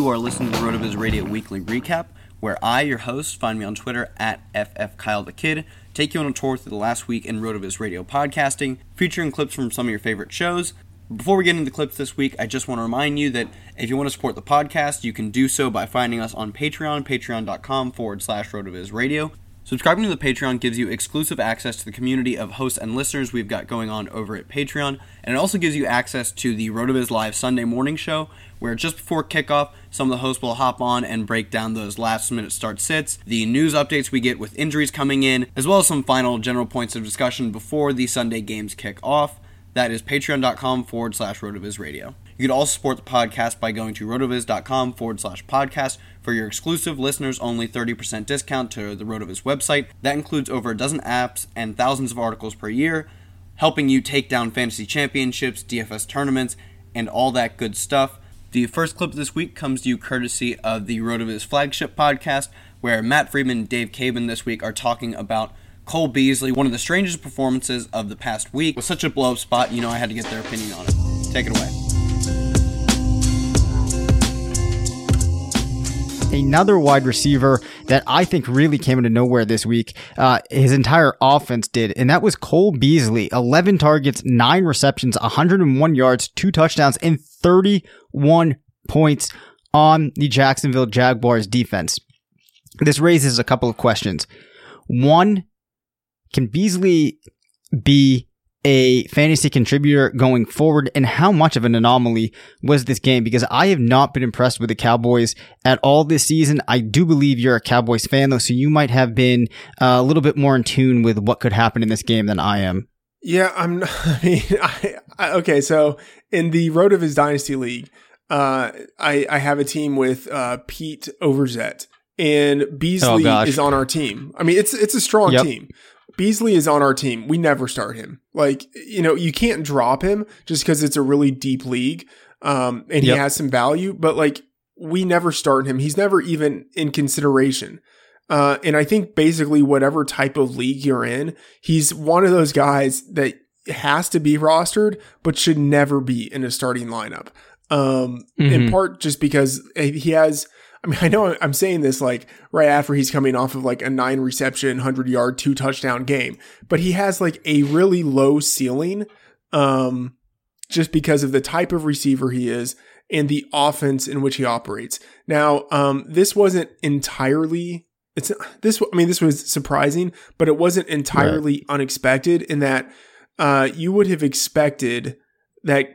You are listening to the RotoViz Radio Weekly Recap, where I, your host, find me on Twitter at FFKyleTheKid, take you on a tour through the last week in Road of RotoViz Radio podcasting, featuring clips from some of your favorite shows. Before we get into the clips this week, I just want to remind you that if you want to support the podcast, you can do so by finding us on Patreon, patreon.com forward slash RotoViz Radio. Subscribing to the Patreon gives you exclusive access to the community of hosts and listeners we've got going on over at Patreon, and it also gives you access to the RotoViz Live Sunday morning show, where just before kickoff, some of the hosts will hop on and break down those last minute start sits, the news updates we get with injuries coming in, as well as some final general points of discussion before the Sunday games kick off. That is patreon.com forward slash RotoViz Radio. You can also support the podcast by going to rotoviz.com forward slash podcast for your exclusive listeners only 30% discount to the Rotoviz website. That includes over a dozen apps and thousands of articles per year, helping you take down fantasy championships, DFS tournaments, and all that good stuff. The first clip this week comes to you courtesy of the Rotoviz flagship podcast, where Matt Freedman and Dave Caban this week are talking about Cole Beasley, one of the strangest performances of the past week. Was such a blow up spot, you know I had to get their opinion on it. Take it away. Another wide receiver that I think really came into nowhere this week. Uh, his entire offense did, and that was Cole Beasley. 11 targets, 9 receptions, 101 yards, 2 touchdowns, and 31 points on the Jacksonville Jaguars defense. This raises a couple of questions. One, can Beasley be a fantasy contributor going forward and how much of an anomaly was this game because I have not been impressed with the Cowboys at all this season. I do believe you're a Cowboys fan though, so you might have been uh, a little bit more in tune with what could happen in this game than I am. Yeah, I'm. I mean, I, I, okay. So in the RotoViz Dynasty League, uh, I I have a team with uh, Pete Overzet and Beasley oh, is on our team. I mean, it's it's a strong yep. team. Beasley is on our team. We never start him. Like, you know, you can't drop him just because it's a really deep league. Um, and yep. he has some value, but like we never start him. He's never even in consideration. Uh, and I think basically whatever type of league you're in, he's one of those guys that has to be rostered, but should never be in a starting lineup. Um, mm-hmm. in part just because he has I mean, I know I'm saying this like right after he's coming off of like a nine reception, 100 yard, two touchdown game, but he has like a really low ceiling um, just because of the type of receiver he is and the offense in which he operates. Now, um, this wasn't entirely it's this. I mean, this was surprising, but it wasn't entirely right. unexpected in that uh, you would have expected that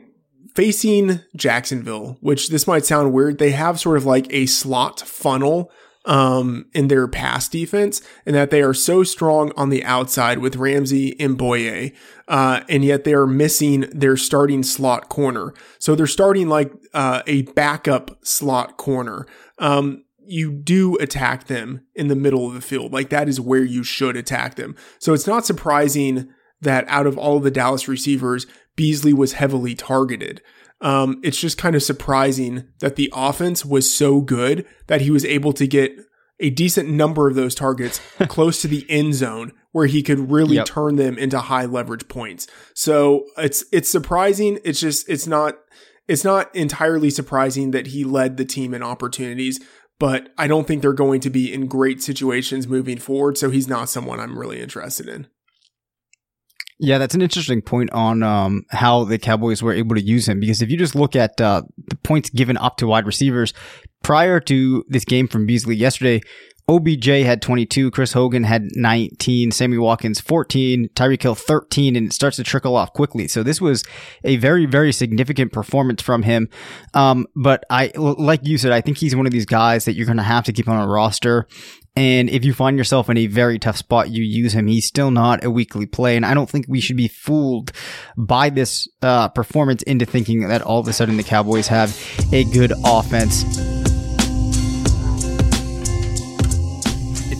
facing Jacksonville, which this might sound weird, they have sort of like a slot funnel um, in their pass defense, and that they are so strong on the outside with Ramsey and Bouye, uh, and yet they are missing their starting slot corner. So they're starting like uh, a backup slot corner. Um, you do attack them in the middle of the field. Like that is where you should attack them. So it's not surprising that out of all of the Dallas receivers, Beasley was heavily targeted. Um, it's just kind of surprising that the offense was so good that he was able to get a decent number of those targets close to the end zone where he could really yep. turn them into high leverage points. So it's it's surprising. It's just it's not it's not entirely surprising that he led the team in opportunities, but I don't think they're going to be in great situations moving forward. So he's not someone I'm really interested in. Yeah, that's an interesting point on um, how the Cowboys were able to use him. Because if you just look at uh, the points given up to wide receivers prior to this game from Beasley yesterday, OBJ had 22, Chris Hogan had 19, Sammy Watkins 14, Tyreek Hill 13, and it starts to trickle off quickly. So this was a very, very significant performance from him. Um, but I, like you said, I think he's one of these guys that you're going to have to keep on a roster. And if you find yourself in a very tough spot, you use him. He's still not a weekly play. And I don't think we should be fooled by this uh, performance into thinking that all of a sudden the Cowboys have a good offense.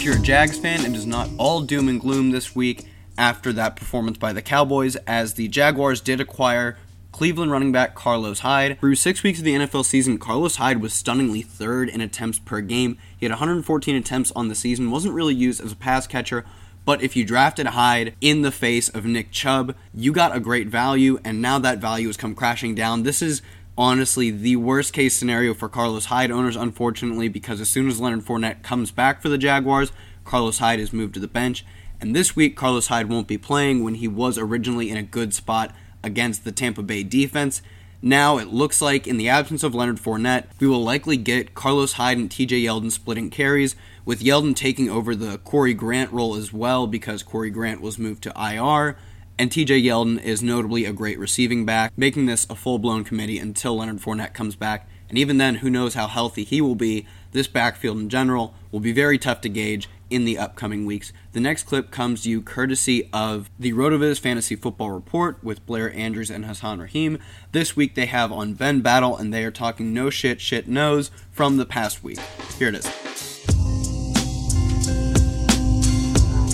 You're a Jags fan, it is not all doom and gloom this week after that performance by the Cowboys, as the Jaguars did acquire Cleveland running back Carlos Hyde. Through six weeks of the NFL season, Carlos Hyde was stunningly third in attempts per game. He had 114 attempts on the season, wasn't really used as a pass catcher, but if you drafted Hyde in the face of Nick Chubb, you got a great value, and now that value has come crashing down. This is honestly the worst case scenario for Carlos Hyde owners, unfortunately, because as soon as Leonard Fournette comes back for the Jaguars, Carlos Hyde is moved to the bench. And this week, Carlos Hyde won't be playing when he was originally in a good spot against the Tampa Bay defense. Now it looks like, in the absence of Leonard Fournette, we will likely get Carlos Hyde and TJ Yeldon splitting carries, with Yeldon taking over the Corey Grant role as well because Corey Grant was moved to IR. And TJ Yeldon is notably a great receiving back, making this a full blown committee until Leonard Fournette comes back. And even then, who knows how healthy he will be. This backfield in general will be very tough to gauge, in the upcoming weeks. The next clip comes to you courtesy of the RotoViz Fantasy Football Report with Blair Andrews and Hassan Rahim. This week they have on Ben Battle, and they are talking no shit, shit knows from the past week. Here it is.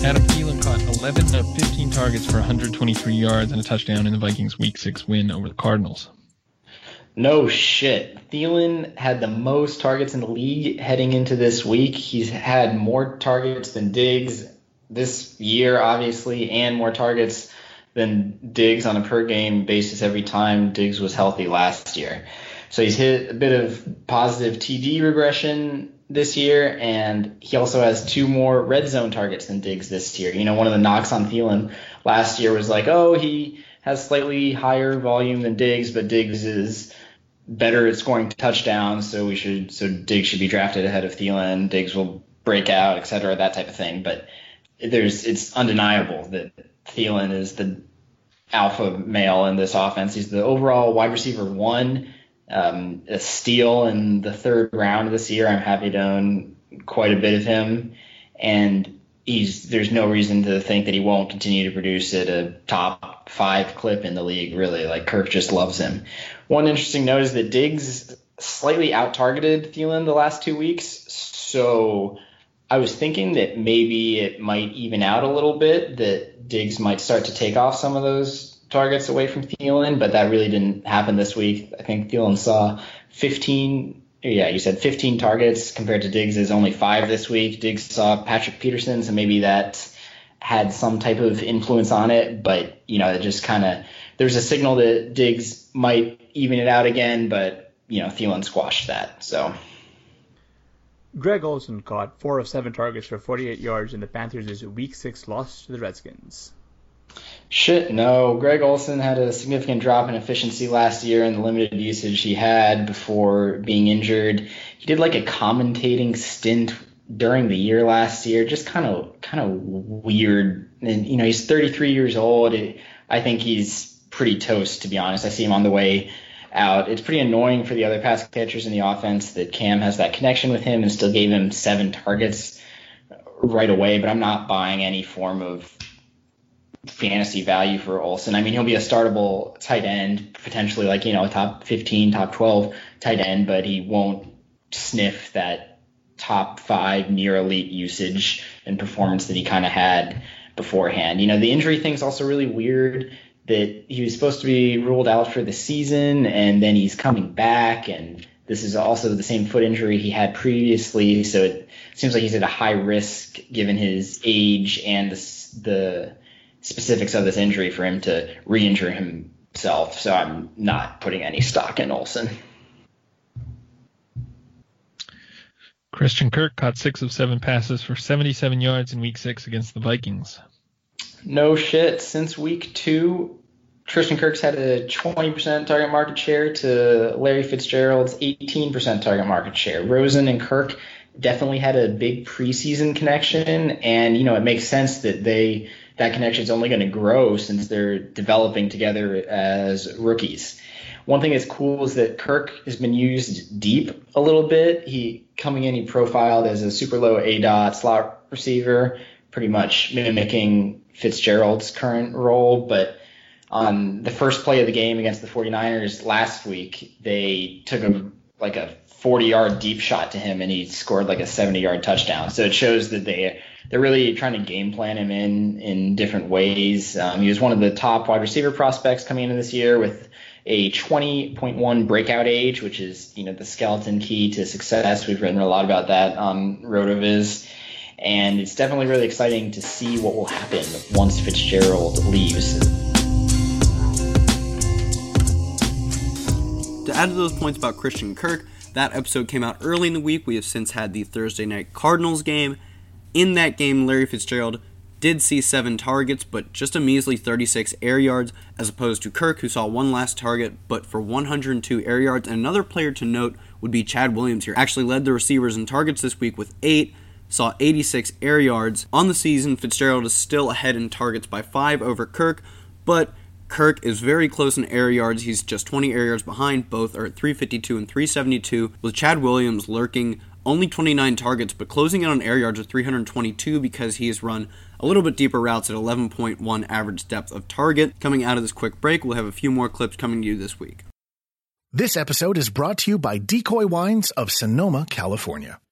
Adam Thielen caught 11 of 15 targets for 123 yards and a touchdown in the Vikings' Week 6 win over the Cardinals. No shit. Thielen had the most targets in the league heading into this week. He's had more targets than Diggs this year, obviously, and more targets than Diggs on a per game basis every time Diggs was healthy last year. So he's hit a bit of positive TD regression this year, and he also has two more red zone targets than Diggs this year. You know, one of the knocks on Thielen last year was like, oh, he has slightly higher volume than Diggs, but Diggs is better at scoring touchdowns, so we should so Diggs should be drafted ahead of Thielen. Diggs will break out, et cetera, that type of thing. But there's it's undeniable that Thielen is the alpha male in this offense. He's the overall wide receiver one, um, a steal in the third round of this year. I'm happy to own quite a bit of him, and he's there's no reason to think that he won't continue to produce at a top five clip in the league. Really, like Kirk just loves him. One interesting note is that Diggs slightly out targeted Thielen the last two weeks. So I was thinking that maybe it might even out a little bit, that Diggs might start to take off some of those targets away from Thielen, but that really didn't happen this week. I think Thielen saw 15, yeah, you said 15 targets compared to Diggs is only five this week. Diggs saw Patrick Peterson, so maybe that had some type of influence on it, but you know, it just kind of there's a signal that Diggs might even it out again, but you know Thielen squashed that. So. Greg Olsen caught four of seven targets for 48 yards in the Panthers' Week Six loss to the Redskins. Shit, no. Greg Olsen had a significant drop in efficiency last year in the limited usage he had before being injured. He did like a commentating stint during the year last year, just kind of kind of weird. And you know, he's 33 years old. I think he's pretty toast to be honest. I see him on the way out. It's pretty annoying for the other pass catchers in the offense that Cam has that connection with him and still gave him seven targets right away. But I'm not buying any form of fantasy value for Olsen. I mean, he'll be a startable tight end, potentially like, you know, a top 15, top 12 tight end, but he won't sniff that top five near elite usage and performance that he kind of had beforehand. You know, the injury thing's also really weird that he was supposed to be ruled out for the season and then he's coming back and this is also the same foot injury he had previously, so it seems like he's at a high risk given his age and the, the specifics of this injury for him to re-injure himself. So I'm not putting any stock in Olsen. Christian Kirk caught six of seven passes for 77 yards in Week Six against the Vikings. No shit. Since Week Two, Christian Kirk's had a 20% target market share to Larry Fitzgerald's 18% target market share. Rosen and Kirk definitely had a big preseason connection, and you know it makes sense that they that connection is only going to grow since they're developing together as rookies. One thing that's cool is that Kirk has been used deep a little bit. He coming in, he profiled as a super low aDOT slot receiver, pretty much mimicking Fitzgerald's current role. But on the first play of the game against the 49ers last week, they took him like a 40 yard deep shot to him and he scored like a 70 yard touchdown. So it shows that they they're really trying to game plan him in in different ways. Um, he was one of the top wide receiver prospects coming into this year with a 20.1 breakout age, which is you know the skeleton key to success. We've written a lot about that on Rotoviz, and it's definitely really exciting to see what will happen once Fitzgerald leaves. To add to those points about Christian Kirk, that episode came out early in the week. We have since had the Thursday night Cardinals game in that game, Larry Fitzgerald did see seven targets, but just a measly 36 air yards, as opposed to Kirk, who saw one last target, but for 102 air yards. And another player to note would be Chad Williams here. Actually led the receivers in targets this week with eight, saw 86 air yards. On the season, Fitzgerald is still ahead in targets by five over Kirk, but Kirk is very close in air yards. He's just 20 air yards behind. Both are at 352 and 372, with Chad Williams lurking only 29 targets, but closing in on air yards of 322 because he has run a little bit deeper routes at 11.1 average depth of target. Coming out of this quick break, we'll have a few more clips coming to you this week. This episode is brought to you by Decoy Wines of Sonoma, California.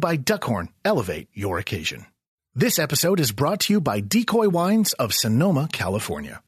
by Duckhorn elevate your occasion. This episode is brought to you by Decoy Wines of Sonoma, California.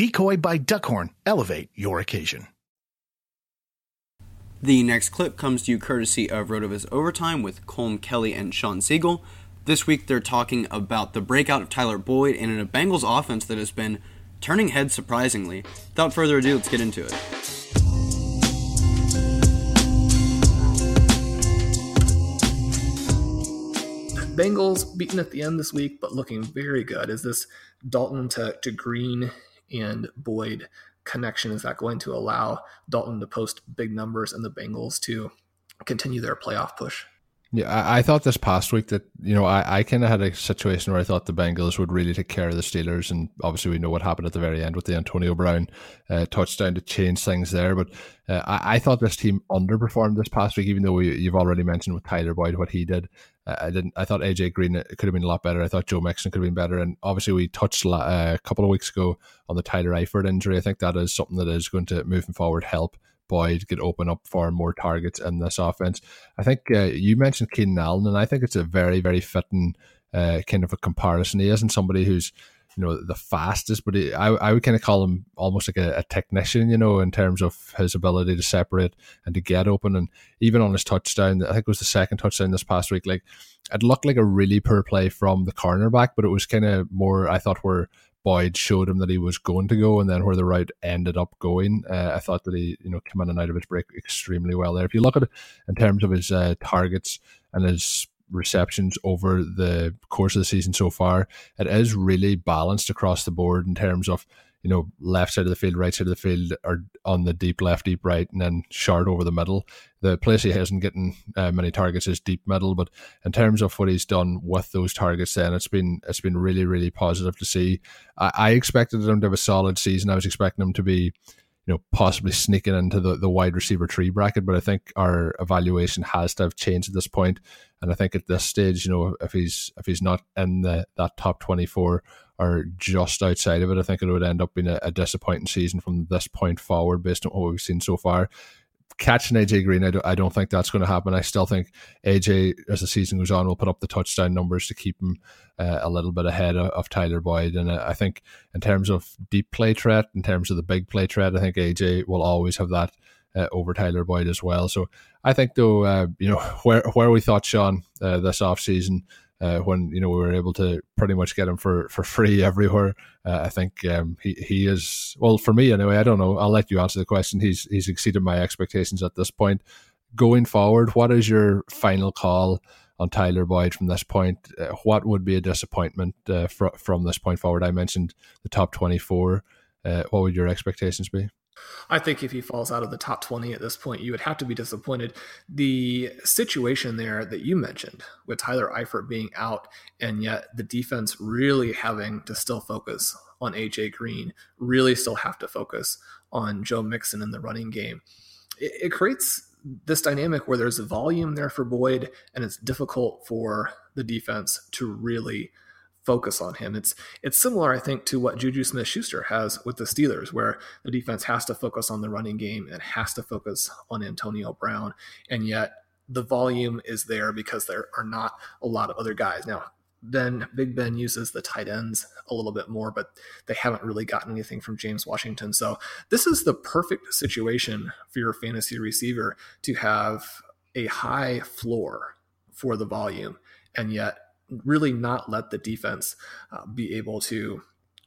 Decoy by Duckhorn elevate your occasion. The next clip comes to you courtesy of Rotoviz Overtime with Colm Kelly and Shawn Siegele. This week they're talking about the breakout of Tyler Boyd and in a Bengals offense that has been turning heads surprisingly. Without further ado, let's get into it. Bengals beaten at the end this week, but looking very good. Is this Dalton to, to Green and Boyd connection is that going to allow Dalton to post big numbers and the Bengals to continue their playoff push? Yeah, I, I, thought this past week that you know I, I kind of had a situation where I thought the Bengals would really take care of the Steelers, and obviously we know what happened at the very end with the Antonio Brown uh, touchdown to change things there. But uh, I, I, thought this team underperformed this past week, even though we, you've already mentioned with Tyler Boyd what he did. Uh, I didn't. I thought AJ Green uh, could have been a lot better. I thought Joe Mixon could have been better, and obviously we touched uh, a couple of weeks ago on the Tyler Eifert injury. I think that is something that is going to moving forward help Boyd could open up for more targets in this offense. I think uh, you mentioned Keenan Allen, and I think it's a very, very fitting uh, kind of a comparison. He isn't somebody who's you know the fastest, but he, I I would kind of call him almost like a, a, technician, you know, in terms of his ability to separate and to get open, and even on his touchdown, I think it was the second touchdown this past week. Like it looked like a really poor play from the cornerback, but it was kind of more I thought were Boyd showed him that he was going to go, and then where the route ended up going, uh, I thought that he, you know, came in and out of his break extremely well there. If you look at it in terms of his uh, targets and his receptions over the course of the season so far, it is really balanced across the board in terms of you know, left side of the field, right side of the field, or on the deep left, deep right, and then short over the middle. The place he hasn't getting uh, many targets is deep middle, but in terms of what he's done with those targets, then it's been it's been really really positive to see. I, I expected him to have a solid season. I was expecting him to be you know, possibly sneaking into the, the wide receiver tree bracket. But I think our evaluation has to have changed at this point. And I think at this stage, you know, if he's if he's not in the that top twenty four or just outside of it, I think it would end up being a, a disappointing season from this point forward based on what we've seen so far catching AJ Green, I don't, I don't think that's going to happen. I still think AJ, as the season goes on, will put up the touchdown numbers to keep him uh, a little bit ahead of, of Tyler Boyd. And uh, I think in terms of deep play threat, in terms of the big play threat, I think AJ will always have that uh, over Tyler Boyd as well. So I think, though, uh, you know, where where we thought Sean uh, this off season uh, when you know we were able to pretty much get him for, for free everywhere. Uh, I think um, he he is well for me anyway. I don't know. I'll let you answer the question. He's he's exceeded my expectations at this point. Going forward, what is your final call on Tyler Boyd from this point? Uh, what would be a disappointment uh, fr- from this point forward? I mentioned the top twenty four. Uh, what would your expectations be? I think if he falls out of the top 20 at this point, you would have to be disappointed. The situation there that you mentioned with Tyler Eifert being out and yet the defense really having to still focus on AJ Green, really still have to focus on Joe Mixon in the running game. It, it creates this dynamic where there's a volume there for Boyd and it's difficult for the defense to really focus on him. It's it's similar, I think, to what Juju Smith Schuster has with the Steelers, where the defense has to focus on the running game and has to focus on Antonio Brown. And yet the volume is there because there are not a lot of other guys. Now, then Big Ben uses the tight ends a little bit more, but they haven't really gotten anything from James Washington. So this is the perfect situation for your fantasy receiver to have a high floor for the volume and yet really not let the defense uh, be able to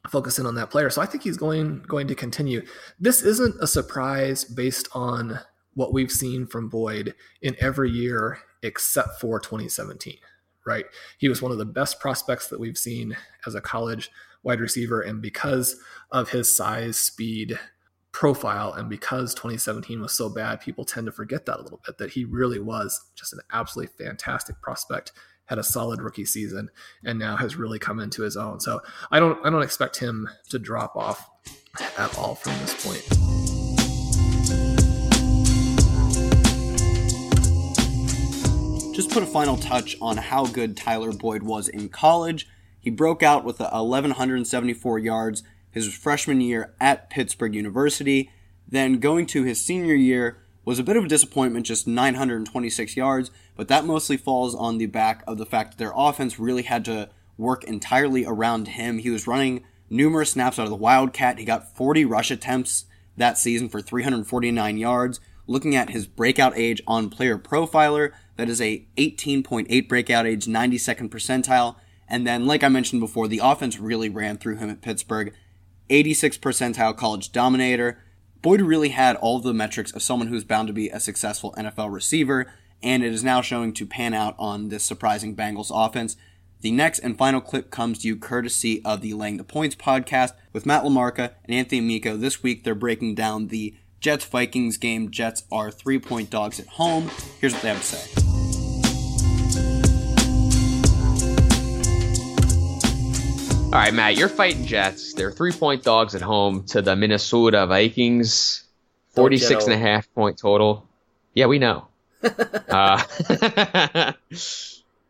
focus in on that player. So I think he's going going to continue. This isn't a surprise based on what we've seen from Boyd in every year except for 2017, right? He was one of the best prospects that we've seen as a college wide receiver and because of his size, speed, profile and because 2017 was so bad, people tend to forget that a little bit that he really was just an absolutely fantastic prospect had a solid rookie season and now has really come into his own. So I don't I don't expect him to drop off at all from this point. Just put a final touch on how good Tyler Boyd was in college. He broke out with 1,174 yards his freshman year at Pittsburgh University. Then going to his senior year, was a bit of a disappointment, just 926 yards, but that mostly falls on the back of the fact that their offense really had to work entirely around him. He was running numerous snaps out of the Wildcat. He got 40 rush attempts that season for 349 yards. Looking at his breakout age on Player Profiler, that is a 18.8 breakout age, 92nd percentile. And then, like I mentioned before, the offense really ran through him at Pittsburgh. 86 percentile college dominator, Boyd really had all the metrics of someone who's bound to be a successful NFL receiver, and it is now showing to pan out on this surprising Bengals offense. The next and final clip comes to you courtesy of the Laying the Points podcast with Matt LaMarca and Anthony Amico. This week they're breaking down the Jets Vikings game. Jets are three point dogs at home. Here's what they have to say. All right, Matt, you're fighting Jets. They're three point dogs at home to the Minnesota Vikings. 46 and a half point total. Yeah, we know. uh,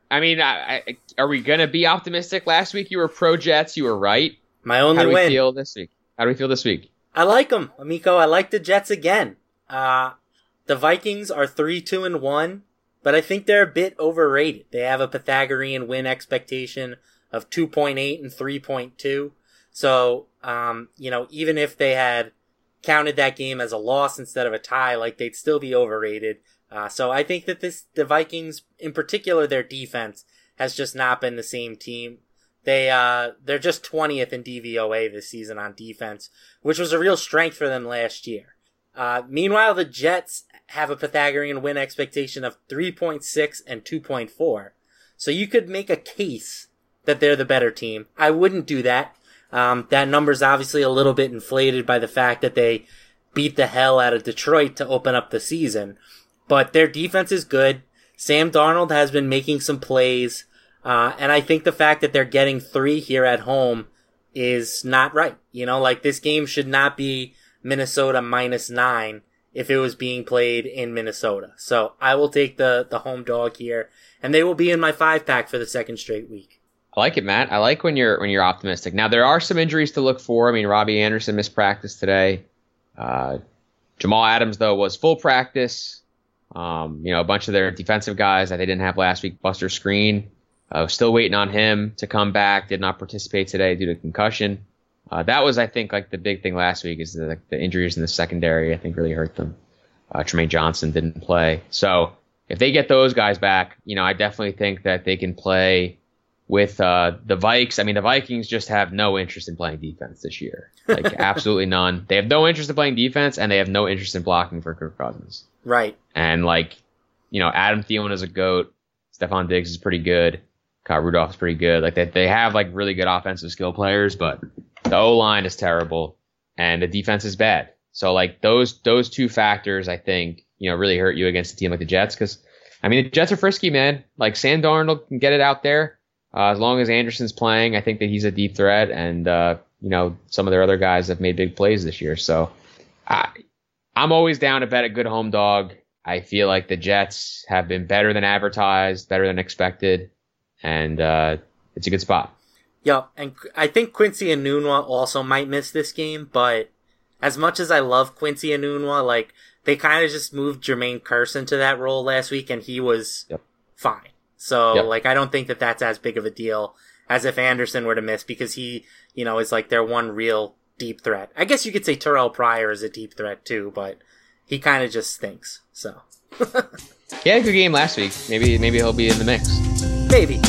I mean, I, I, are we going to be optimistic? Last week you were pro Jets. You were right. My only How do win. we feel this week? How do we feel this week? I like them, Amico. I like the Jets again. Uh, the Vikings are 3 2 and 1, but I think they're a bit overrated. They have a Pythagorean win expectation of 2.8 and 3.2. So, um, you know, even if they had counted that game as a loss instead of a tie, like they'd still be overrated. Uh, so I think that this, the Vikings, in particular, their defense has just not been the same team. They, uh, they're just 20th in DVOA this season on defense, which was a real strength for them last year. Uh, meanwhile, the Jets have a Pythagorean win expectation of 3.6 and 2.4. So you could make a case that they're the better team. I wouldn't do that. Um, that number's obviously a little bit inflated by the fact that they beat the hell out of Detroit to open up the season. But their defense is good. Sam Darnold has been making some plays. Uh, and I think the fact that they're getting three here at home is not right. You know, like this game should not be Minnesota minus nine if it was being played in Minnesota. So I will take the, the home dog here and they will be in my five pack for the second straight week. I like it, Matt. I like when you're when you're optimistic. Now there are some injuries to look for. I mean, Robbie Anderson missed practice today. Uh, Jamal Adams though was full practice. Um, you know, a bunch of their defensive guys that they didn't have last week, Buster Skrine, uh, still waiting on him to come back. Did not participate today due to concussion. Uh, that was, I think, like the big thing last week is the, the injuries in the secondary. I think really hurt them. Uh, Trumaine Johnson didn't play, so if they get those guys back, you know, I definitely think that they can play with uh, the Vikes. I mean, the Vikings just have no interest in playing defense this year. Like, absolutely none. They have no interest in playing defense, and they have no interest in blocking for Kirk Cousins. Right. And, like, you know, Adam Thielen is a GOAT. Stefon Diggs is pretty good. Kyle Rudolph is pretty good. Like, they, they have, like, really good offensive skill players, but the O line is terrible, and the defense is bad. So, like, those those two factors, I think, you know, really hurt you against a team like the Jets because, I mean, the Jets are frisky, man. Like, Sam Darnold can get it out there. Uh, as long as Anderson's playing, I think that he's a deep threat, and uh, you know some of their other guys have made big plays this year. So I, I'm always down to bet a good home dog. I feel like the Jets have been better than advertised, better than expected, and uh, it's a good spot. Yep, and I think Quincy and Enunwa also might miss this game, but as much as I love Quincy Enunwa, like they kind of just moved Jermaine Kearse into that role last week, and he was yep. fine. So yep. like I don't think that that's as big of a deal as if Anderson were to miss because he, you know, is like their one real deep threat. I guess you could say Terrelle Pryor is a deep threat too, but he kind of just stinks. So he had a good game last week. Maybe maybe he'll be in the mix. Maybe.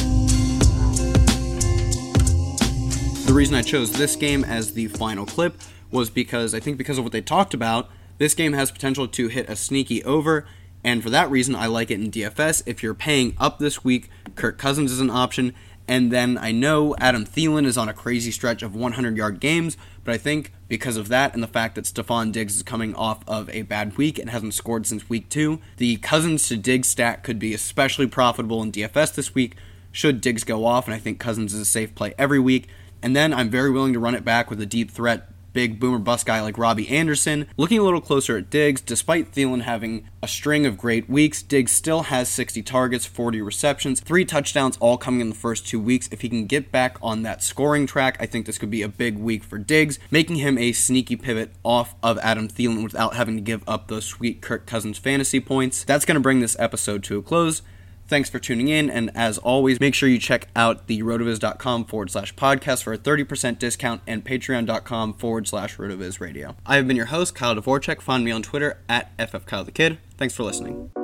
The reason I chose this game as the final clip was because I think because of what they talked about, this game has potential to hit a sneaky over and for that reason, I like it in DFS. If you're paying up this week, Kirk Cousins is an option. And then I know Adam Thielen is on a crazy stretch of 100 yard games, but I think because of that and the fact that Stefon Diggs is coming off of a bad week and hasn't scored since week two, the Cousins to Diggs stack could be especially profitable in DFS this week should Diggs go off. And I think Cousins is a safe play every week. And then I'm very willing to run it back with a deep threat big boomer bust guy like Robbie Anderson. Looking a little closer at Diggs, despite Thielen having a string of great weeks, Diggs still has 60 targets, 40 receptions, three touchdowns, all coming in the first two weeks. If he can get back on that scoring track, I think this could be a big week for Diggs, making him a sneaky pivot off of Adam Thielen without having to give up those sweet Kirk Cousins fantasy points. That's going to bring this episode to a close. Thanks for tuning in, and as always, make sure you check out the rotoviz.com forward slash podcast for a 30% discount and patreon.com forward slash rotoviz radio. I have been your host, Kyle Dvorchak. Find me on Twitter at FFKyleTheKid. Thanks for listening.